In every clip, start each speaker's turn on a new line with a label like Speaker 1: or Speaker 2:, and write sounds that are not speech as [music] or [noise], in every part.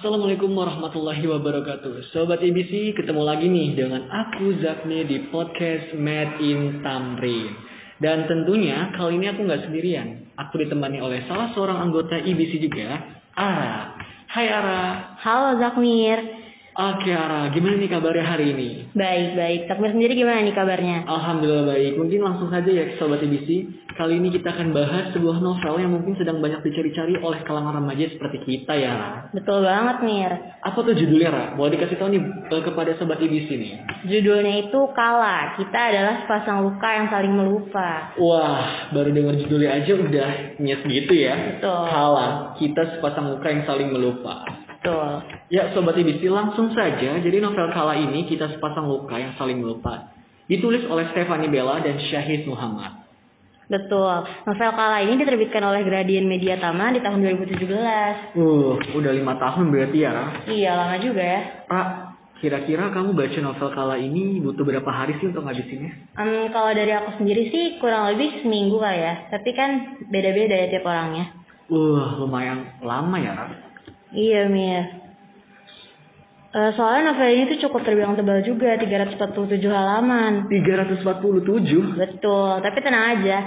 Speaker 1: Assalamualaikum warahmatullahi wabarakatuh. Sobat IBC ketemu lagi nih dengan aku Zakni di podcast Made in Tamrin. Dan tentunya kali ini aku nggak sendirian. Aku ditemani oleh salah seorang anggota IBC juga Ara. Hai Ara.
Speaker 2: Halo Zakmir.
Speaker 1: Oke Ara, gimana nih kabarnya hari ini?
Speaker 2: Baik, baik. Zakmir sendiri gimana nih kabarnya?
Speaker 1: Alhamdulillah baik. Mungkin langsung saja ya Sobat IBC. Kali ini kita akan bahas sebuah novel yang mungkin sedang banyak dicari-cari oleh kalangan remaja seperti kita ya Ra.
Speaker 2: Betul banget, Mir.
Speaker 1: Apa tuh judulnya Ra? Boleh dikasih tahu nih eh, kepada Sobat IBC nih.
Speaker 2: Judulnya itu Kala. Kita adalah sepasang luka yang saling melupa.
Speaker 1: Wah, baru dengar judulnya aja udah nyes gitu ya.
Speaker 2: Betul.
Speaker 1: Kalah, kita sepasang luka yang saling melupa.
Speaker 2: Betul.
Speaker 1: Ya, Sobat IBC langsung saja. Jadi novel Kala ini kita sepasang luka yang saling melupa. Ditulis oleh Stefani Bella dan Syahid Muhammad.
Speaker 2: Betul. Novel Kala ini diterbitkan oleh Gradient Media Tama di tahun 2017.
Speaker 1: Uh, udah lima tahun berarti ya, Ra.
Speaker 2: Iya, lama juga ya.
Speaker 1: Ra, kira-kira kamu baca novel Kala ini butuh berapa hari sih untuk ngabisinnya?
Speaker 2: Em, kalau dari aku sendiri sih kurang lebih seminggu kali ya. Tapi kan beda-beda ya tiap orangnya.
Speaker 1: Uh, lumayan lama ya, Ra.
Speaker 2: Iya, Mir. Eh, soalnya novel ini tuh cukup terbilang tebal juga, 347 halaman.
Speaker 1: 347?
Speaker 2: Betul, tapi tenang aja.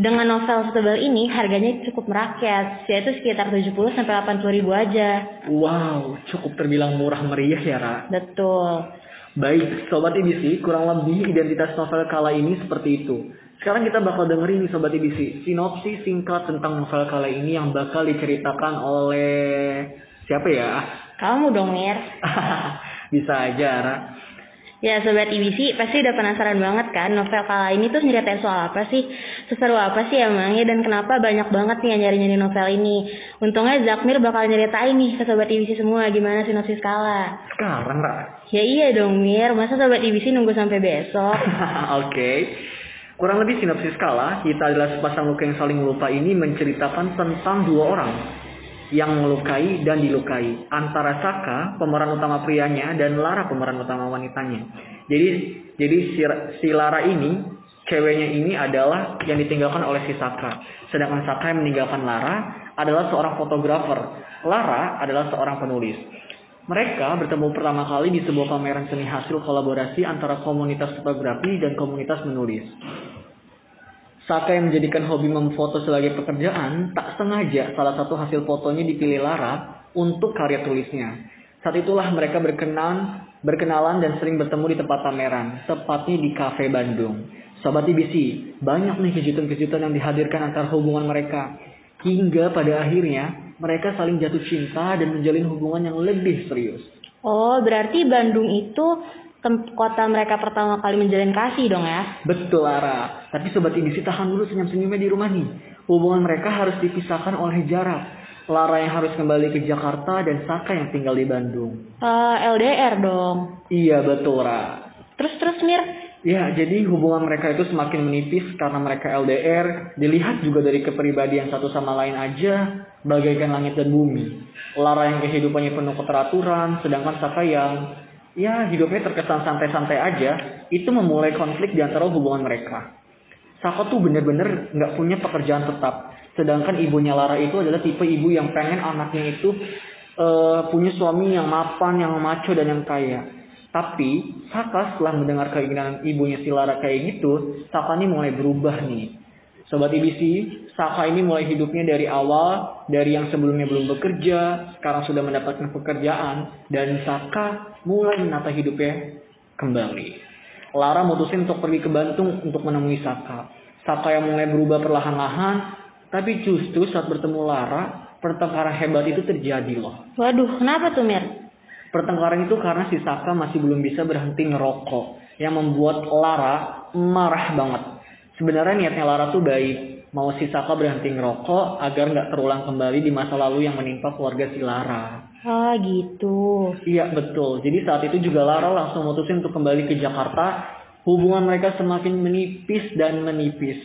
Speaker 2: Dengan novel setebal ini harganya cukup merakyat, yaitu sekitar 70 sampai 80 ribu aja.
Speaker 1: Wow, cukup terbilang murah meriah ya, Ra.
Speaker 2: Betul.
Speaker 1: Baik, Sobat IBC, kurang lebih identitas novel Kala ini seperti itu. Sekarang kita bakal dengerin nih Sobat IBC, sinopsis singkat tentang novel Kala ini yang bakal diceritakan oleh siapa ya?
Speaker 2: Kamu dong, Mir. [laughs]
Speaker 1: Bisa aja, Ra.
Speaker 2: Ya, Sobat IBC pasti udah penasaran banget kan novel kala ini tuh nyeritain soal apa sih? Seseru apa sih emangnya dan kenapa banyak banget nih yang nyari-nyari novel ini? Untungnya Zakmir bakal nyeritain nih ke Sobat IBC semua gimana sinopsis kala.
Speaker 1: Sekarang, Ra.
Speaker 2: Ya iya dong, Mir. Masa Sobat IBC nunggu sampai besok? [laughs]
Speaker 1: Oke. Kurang lebih sinopsis Kala, kita adalah sepasang luka yang saling melupa ini menceritakan tentang dua orang yang melukai dan dilukai antara Saka pemeran utama prianya dan Lara pemeran utama wanitanya. Jadi jadi si, si Lara ini ceweknya ini adalah yang ditinggalkan oleh si Saka. Sedangkan Saka yang meninggalkan Lara adalah seorang fotografer. Lara adalah seorang penulis. Mereka bertemu pertama kali di sebuah pameran seni hasil kolaborasi antara komunitas fotografi dan komunitas menulis. Saka yang menjadikan hobi memfoto sebagai pekerjaan, tak sengaja salah satu hasil fotonya dipilih Lara untuk karya tulisnya. Saat itulah mereka berkenan, berkenalan dan sering bertemu di tempat pameran, tepatnya di Cafe Bandung. Sobat IBC, banyak nih kejutan-kejutan yang dihadirkan antar hubungan mereka. Hingga pada akhirnya, mereka saling jatuh cinta dan menjalin hubungan yang lebih serius.
Speaker 2: Oh, berarti Bandung itu kota mereka pertama kali menjalin kasih dong ya?
Speaker 1: Betul Lara. Tapi sobat IBC tahan dulu senyum-senyumnya di rumah nih. Hubungan mereka harus dipisahkan oleh jarak. Lara yang harus kembali ke Jakarta dan Saka yang tinggal di Bandung.
Speaker 2: Eh, LDR dong.
Speaker 1: Iya betul Ra.
Speaker 2: Terus terus Mir,
Speaker 1: Ya, jadi hubungan mereka itu semakin menipis karena mereka LDR. Dilihat juga dari kepribadian satu sama lain aja, bagaikan langit dan bumi. Lara yang kehidupannya penuh keteraturan, sedangkan Saka yang ya hidupnya terkesan santai-santai aja, itu memulai konflik di antara hubungan mereka. Saka tuh bener-bener nggak punya pekerjaan tetap, sedangkan ibunya Lara itu adalah tipe ibu yang pengen anaknya itu eh, punya suami yang mapan, yang maco dan yang kaya. Tapi Saka setelah mendengar keinginan ibunya si Lara kayak gitu, Saka ini mulai berubah nih. Sobat IBC, Saka ini mulai hidupnya dari awal, dari yang sebelumnya belum bekerja, sekarang sudah mendapatkan pekerjaan, dan Saka mulai menata hidupnya kembali. Lara mutusin untuk pergi ke Bantung untuk menemui Saka. Saka yang mulai berubah perlahan-lahan, tapi justru saat bertemu Lara, pertengkaran hebat itu terjadi loh.
Speaker 2: waduh kenapa tuh Mir?
Speaker 1: Pertengkaran itu karena si Saka masih belum bisa berhenti ngerokok, yang membuat Lara marah banget. Sebenarnya niatnya Lara tuh baik, mau si Saka berhenti ngerokok agar nggak terulang kembali di masa lalu yang menimpa keluarga si Lara.
Speaker 2: Ah gitu.
Speaker 1: Iya betul. Jadi saat itu juga Lara langsung mutusin untuk kembali ke Jakarta. Hubungan mereka semakin menipis dan menipis.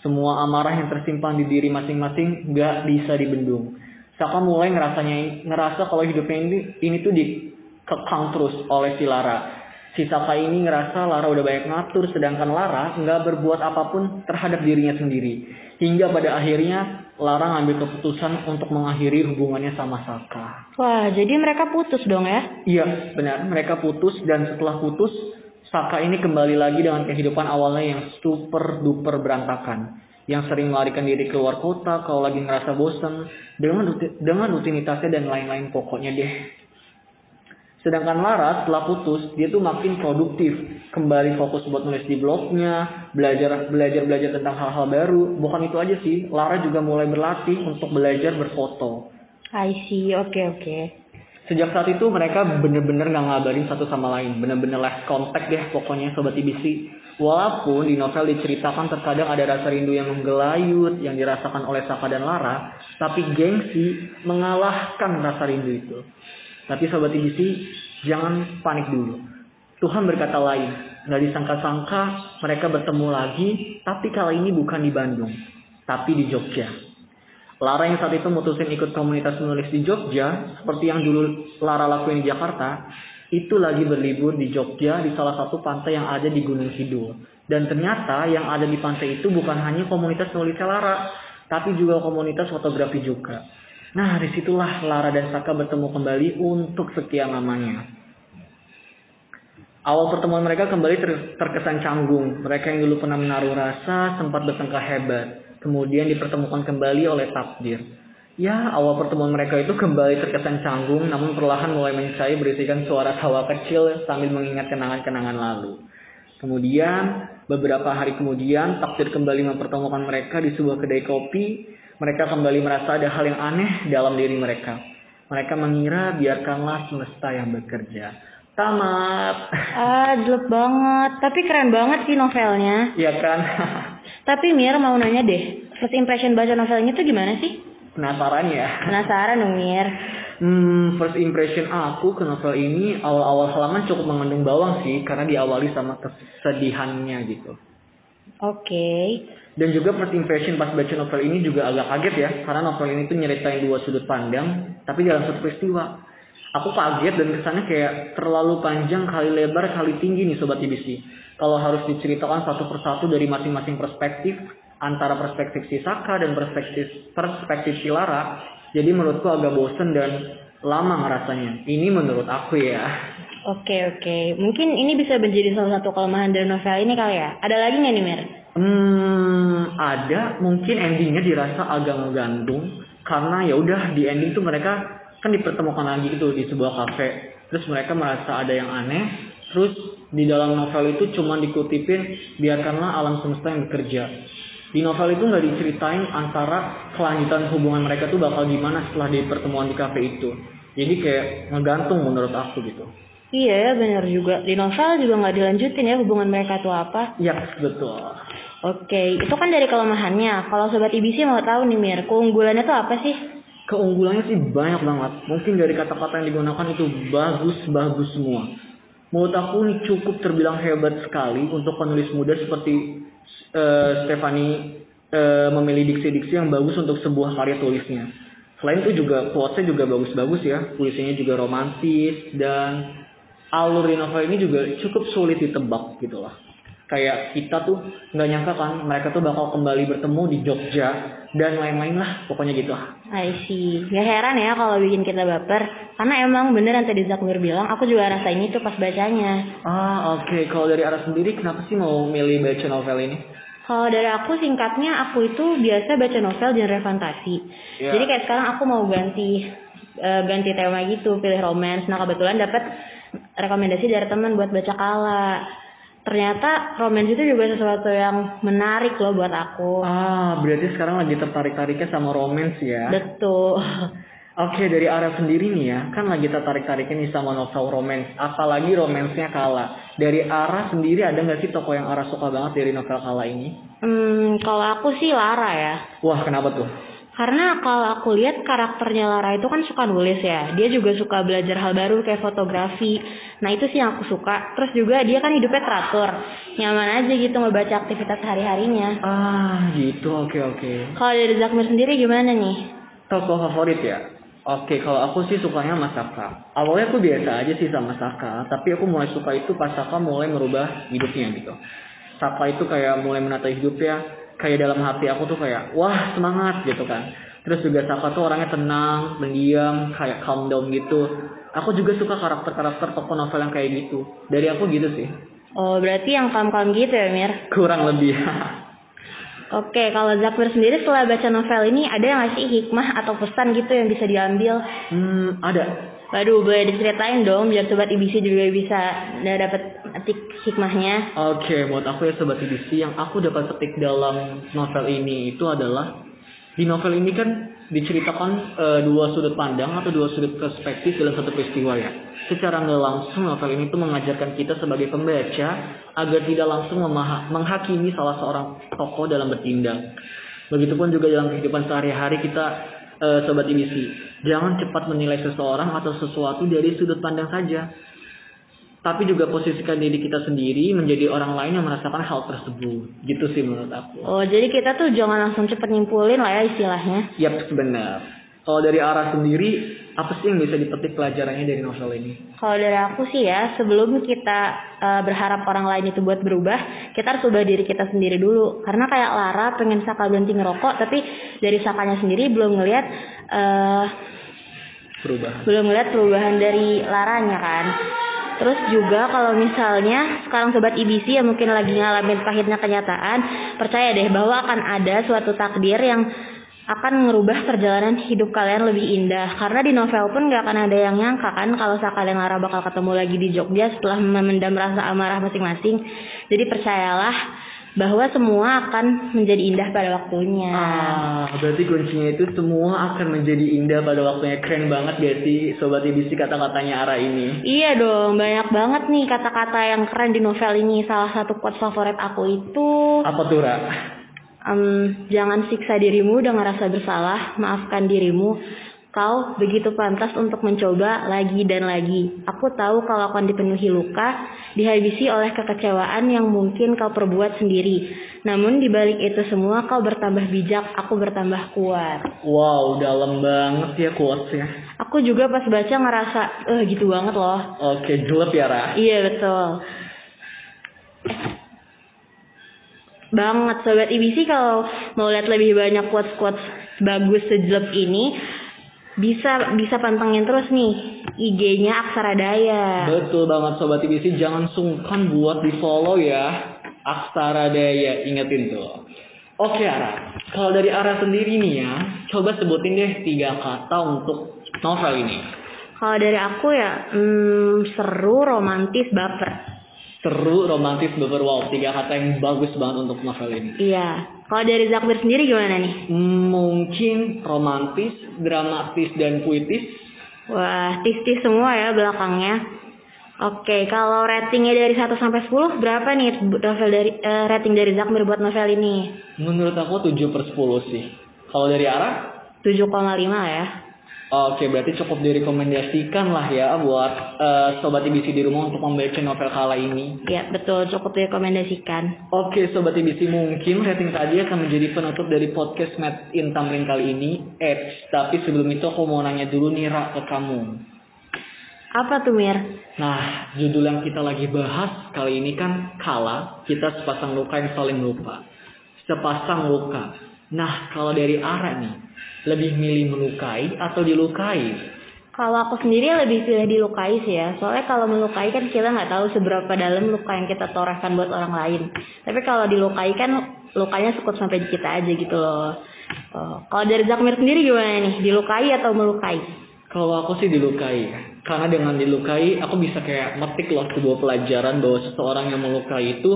Speaker 1: Semua amarah yang tersimpan di diri masing-masing nggak bisa dibendung. Saka mulai ngerasanya ngerasa kalau hidupnya ini ini tuh dikekang terus oleh si Lara. Si Saka ini ngerasa Lara udah banyak ngatur, sedangkan Lara nggak berbuat apa pun terhadap dirinya sendiri. Hingga pada akhirnya Lara ngambil keputusan untuk mengakhiri hubungannya sama Saka.
Speaker 2: Wah, jadi mereka putus dong ya?
Speaker 1: Iya, benar. Mereka putus dan setelah putus, Saka ini kembali lagi dengan kehidupan awalnya yang super duper berantakan. Yang sering melarikan diri keluar kota kalau lagi ngerasa bosan dengan dengan rutinitasnya dan lain-lain pokoknya deh. Sedangkan Lara setelah putus, dia tuh makin produktif. Kembali fokus buat nulis di blognya, belajar belajar belajar tentang hal-hal baru. Bukan itu aja sih, Lara juga mulai berlatih untuk belajar berfoto.
Speaker 2: I see, oke okay, oke. Okay.
Speaker 1: Sejak saat itu mereka bener-bener gak ngabarin satu sama lain. Bener-bener less contact deh pokoknya Sobat IBC. Walaupun di novel diceritakan terkadang ada rasa rindu yang menggelayut yang dirasakan oleh Saka dan Lara. Tapi gengsi mengalahkan rasa rindu itu. Tapi sobat IBC, jangan panik dulu. Tuhan berkata lain. Nggak disangka-sangka mereka bertemu lagi, tapi kali ini bukan di Bandung, tapi di Jogja. Lara yang saat itu mutusin ikut komunitas menulis di Jogja, seperti yang dulu Lara lakuin di Jakarta, itu lagi berlibur di Jogja di salah satu pantai yang ada di Gunung Kidul. Dan ternyata yang ada di pantai itu bukan hanya komunitas menulisnya Lara, tapi juga komunitas fotografi juga. Nah, di situlah Lara dan Saka bertemu kembali untuk sekian lamanya. Awal pertemuan mereka kembali ter terkesan canggung. Mereka yang dulu pernah menaruh rasa sempat bertengkar hebat. Kemudian dipertemukan kembali oleh takdir. Ya, awal pertemuan mereka itu kembali terkesan canggung, namun perlahan mulai mencair berisikan suara tawa kecil sambil mengingat kenangan-kenangan lalu. Kemudian, beberapa hari kemudian, takdir kembali mempertemukan mereka di sebuah kedai kopi mereka kembali merasa ada hal yang aneh dalam diri mereka. Mereka mengira biarkanlah semesta yang bekerja. Tamat.
Speaker 2: Ah, jelek banget. Tapi keren banget sih novelnya.
Speaker 1: Iya kan?
Speaker 2: Tapi Mir mau nanya deh, first impression baca novelnya tuh gimana sih?
Speaker 1: Penasaran ya?
Speaker 2: Penasaran dong Mir.
Speaker 1: Hmm, first impression aku ke novel ini awal-awal halaman cukup mengandung bawang sih karena diawali sama kesedihannya gitu.
Speaker 2: Oke. Okay.
Speaker 1: Dan juga first impression pas baca novel ini juga agak kaget ya, karena novel ini tuh nyeritain dua sudut pandang, tapi dalam satu peristiwa. Aku kaget dan kesannya kayak terlalu panjang kali lebar kali tinggi nih Sobat IBC. Kalau harus diceritakan satu persatu dari masing-masing perspektif, antara perspektif si Saka dan perspektif perspektif si Lara, jadi menurutku agak bosen dan lama ngerasanya. Ini menurut aku ya.
Speaker 2: Oke oke, mungkin ini bisa menjadi salah satu kelemahan dari novel ini kali ya. Ada lagi nggak nih Mir?
Speaker 1: Hmm, ada. Mungkin endingnya dirasa agak ngegantung karena ya udah di ending tuh mereka kan dipertemukan lagi gitu di sebuah kafe. Terus mereka merasa ada yang aneh. Terus di dalam novel itu cuma dikutipin biarkanlah alam semesta yang bekerja. Di novel itu nggak diceritain antara kelanjutan hubungan mereka tuh bakal gimana setelah di pertemuan di kafe itu. Jadi kayak ngegantung menurut aku gitu.
Speaker 2: Iya benar juga. Di novel juga nggak dilanjutin ya hubungan mereka tuh apa.
Speaker 1: Iya betul.
Speaker 2: Oke, itu kan dari kelemahannya. Kalau sobat IBC mau tahu nih Mir, keunggulannya tuh apa sih?
Speaker 1: Keunggulannya sih banyak banget. Mungkin dari kata-kata yang digunakan itu bagus-bagus semua. Menurut aku ini cukup terbilang hebat sekali untuk penulis muda seperti uh, Stephanie uh, memilih diksi-diksi yang bagus untuk sebuah karya tulisnya. Selain itu juga quotes juga bagus-bagus ya. Puisinya juga romantis dan alur novel ini juga cukup sulit ditebak gitu lah kayak kita tuh nggak nyangka kan mereka tuh bakal kembali bertemu di Jogja dan lain-lain lah pokoknya gitu.
Speaker 2: I see. Gak heran ya kalau bikin kita baper karena emang bener yang tadi Zakmir bilang aku juga rasa ini tuh pas bacanya.
Speaker 1: Ah oke okay. kalau dari arah sendiri kenapa sih mau milih baca novel ini?
Speaker 2: Kalau dari aku singkatnya aku itu biasa baca novel genre fantasi. Yeah. Jadi kayak sekarang aku mau ganti uh, ganti tema gitu, pilih romance. Nah kebetulan dapat rekomendasi dari teman buat baca kala ternyata romance itu juga sesuatu yang menarik loh buat aku.
Speaker 1: Ah, berarti sekarang lagi tertarik-tariknya sama romance ya?
Speaker 2: Betul.
Speaker 1: Oke, dari arah sendiri nih ya, kan lagi tertarik-tariknya nih sama novel romance, apalagi romansnya Kala. Dari arah sendiri ada nggak sih toko yang arah suka banget dari novel Kala ini?
Speaker 2: Hmm, kalau aku sih Lara ya.
Speaker 1: Wah, kenapa tuh?
Speaker 2: Karena kalau aku lihat karakternya Lara itu kan suka nulis ya. Dia juga suka belajar hal baru kayak fotografi. Nah itu sih yang aku suka. Terus juga dia kan hidupnya teratur. Nyaman aja gitu ngebaca aktivitas hari-harinya.
Speaker 1: Ah gitu, oke okay, oke. Okay.
Speaker 2: Kalau dari Zakmir sendiri gimana nih?
Speaker 1: Toko favorit ya? Oke, kalau aku sih sukanya sama Saka. Awalnya aku biasa aja sih sama Saka, tapi aku mulai suka itu pas Saka mulai merubah hidupnya gitu. Saka itu kayak mulai menata hidupnya, kayak dalam hati aku tuh kayak, wah semangat gitu kan. Terus juga Saka tuh orangnya tenang, pendiam, kayak calm down gitu. Aku juga suka karakter-karakter tokoh novel yang kayak gitu. Dari aku gitu sih.
Speaker 2: Oh, berarti yang kalem-kalem gitu ya, Mir?
Speaker 1: Kurang lebih. [laughs]
Speaker 2: Oke, kalau Zakmir sendiri setelah baca novel ini ada nggak sih hikmah atau pesan gitu yang bisa diambil?
Speaker 1: hmm, ada.
Speaker 2: Waduh, boleh diceritain dong biar sobat IBC juga bisa dapat petik hikmahnya.
Speaker 1: Oke, buat aku ya sobat IBC yang aku dapat petik dalam novel ini itu adalah di novel ini kan diceritakan e, dua sudut pandang atau dua sudut perspektif dalam satu peristiwa ya. Secara nggak langsung novel ini tuh mengajarkan kita sebagai pembaca agar tidak langsung menghakimi salah seorang tokoh dalam bertindak. Begitupun juga dalam kehidupan sehari-hari kita e, sobat IBC, jangan cepat menilai seseorang atau sesuatu dari sudut pandang saja tapi juga posisikan diri kita sendiri menjadi orang lain yang merasakan hal tersebut. Gitu sih menurut aku.
Speaker 2: Oh, jadi kita tuh jangan langsung cepet nyimpulin lah ya istilahnya.
Speaker 1: Yap, benar. Kalau dari arah sendiri, apa sih yang bisa dipetik pelajarannya dari novel ini?
Speaker 2: Kalau dari aku sih ya, sebelum kita uh, berharap orang lain itu buat berubah, kita harus ubah diri kita sendiri dulu. Karena kayak Lara pengen Saka berhenti ngerokok, tapi dari Sakanya sendiri belum ngeliat uh,
Speaker 1: perubahan.
Speaker 2: Belum ngeliat perubahan dari Laranya kan. Terus juga kalau misalnya sekarang sobat IBC yang mungkin lagi ngalamin pahitnya kenyataan, percaya deh bahwa akan ada suatu takdir yang akan merubah perjalanan hidup kalian lebih indah. Karena di novel pun gak akan ada yang nyangka kan kalau kalian Lara bakal ketemu lagi di Jogja setelah memendam rasa amarah masing-masing. Jadi percayalah bahwa semua akan menjadi indah pada waktunya.
Speaker 1: Ah, berarti kuncinya itu semua akan menjadi indah pada waktunya. Keren banget gak sih sobat IBC kata-katanya Ara ini?
Speaker 2: Iya dong, banyak banget nih kata-kata yang keren di novel ini. Salah satu quote favorit aku itu
Speaker 1: Apa tuh, Ra?
Speaker 2: Um, jangan siksa dirimu dengan rasa bersalah, maafkan dirimu. Kau begitu pantas untuk mencoba lagi dan lagi. Aku tahu kalau akan dipenuhi luka, dihabisi oleh kekecewaan yang mungkin kau perbuat sendiri. Namun di balik itu semua kau bertambah bijak, aku bertambah kuat.
Speaker 1: Wow, dalam banget ya quotesnya.
Speaker 2: Aku juga pas baca ngerasa, eh gitu banget loh.
Speaker 1: Oke, jelek ya Ra?
Speaker 2: Iya betul. Banget sobat IBC kalau mau lihat lebih banyak quotes-quotes bagus sejelek ini, bisa bisa pantengin terus nih IG-nya Aksara Daya.
Speaker 1: Betul banget sobat TBC, jangan sungkan buat di follow ya Aksara Daya, ingetin tuh. Oke Ara, kalau dari Ara sendiri nih ya, coba sebutin deh tiga kata untuk novel ini.
Speaker 2: Kalau dari aku ya, hmm, seru, romantis, baper
Speaker 1: seru, romantis, baper wow. Tiga kata yang bagus banget untuk novel ini.
Speaker 2: Iya. Kalau dari Zakmir sendiri gimana nih?
Speaker 1: Mungkin romantis, dramatis, dan puitis.
Speaker 2: Wah, tis-tis semua ya belakangnya. Oke, kalau ratingnya dari 1 sampai 10 berapa nih novel dari uh, rating dari Zakmir buat novel ini?
Speaker 1: Menurut aku 7 per 10 sih. Kalau dari Ara?
Speaker 2: 7,5 ya.
Speaker 1: Oke, berarti cukup direkomendasikan lah ya buat uh, sobat IBC di rumah untuk membaca novel kala ini.
Speaker 2: Ya, betul, cukup direkomendasikan.
Speaker 1: Oke, sobat IBC, mungkin rating tadi akan menjadi penutup dari podcast Mad in Tamrin kali ini. Eh, tapi sebelum itu aku mau nanya dulu nih Ra ke kamu.
Speaker 2: Apa tuh Mir?
Speaker 1: Nah, judul yang kita lagi bahas kali ini kan kala kita sepasang luka yang saling lupa. Sepasang luka. Nah, kalau dari Ara nih, lebih milih melukai atau dilukai?
Speaker 2: Kalau aku sendiri lebih pilih dilukai sih ya. Soalnya kalau melukai kan kita nggak tahu seberapa dalam luka yang kita torehkan buat orang lain. Tapi kalau dilukai kan lukanya cukup sampai di kita aja gitu loh. Oh. Kalau dari Zakmir sendiri gimana nih? Dilukai atau melukai?
Speaker 1: Kalau aku sih dilukai. Karena dengan dilukai aku bisa kayak metik loh sebuah pelajaran bahwa seseorang yang melukai itu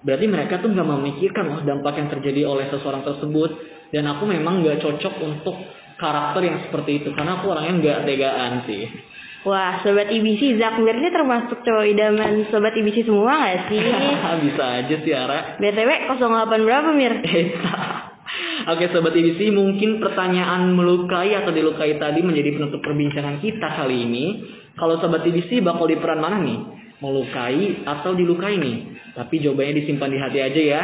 Speaker 1: berarti mereka tuh nggak memikirkan loh dampak yang terjadi oleh seseorang tersebut dan aku memang nggak cocok untuk karakter yang seperti itu karena aku orangnya nggak tegaan sih
Speaker 2: Wah, sobat IBC Zakmir ini termasuk cowok idaman sobat IBC semua gak sih? [laughs]
Speaker 1: Bisa aja sih Ara.
Speaker 2: BTW 08 berapa Mir? [laughs]
Speaker 1: Oke sobat IBC, mungkin pertanyaan melukai atau dilukai tadi menjadi penutup perbincangan kita kali ini. Kalau sobat IBC bakal di peran mana nih? Melukai atau dilukai nih? Tapi jawabannya disimpan di hati aja ya.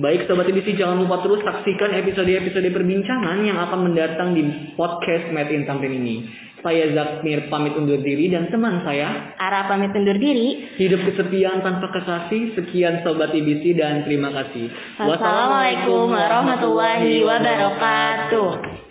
Speaker 1: Baik Sobat IBC jangan lupa terus saksikan episode-episode perbincangan yang akan mendatang di podcast Made in Tamrin ini. Saya Zakmir pamit undur diri dan teman saya
Speaker 2: Ara pamit undur diri.
Speaker 1: Hidup kesepian tanpa kekasih. Sekian Sobat IBC dan terima kasih.
Speaker 2: Wassalamualaikum warahmatullahi wabarakatuh.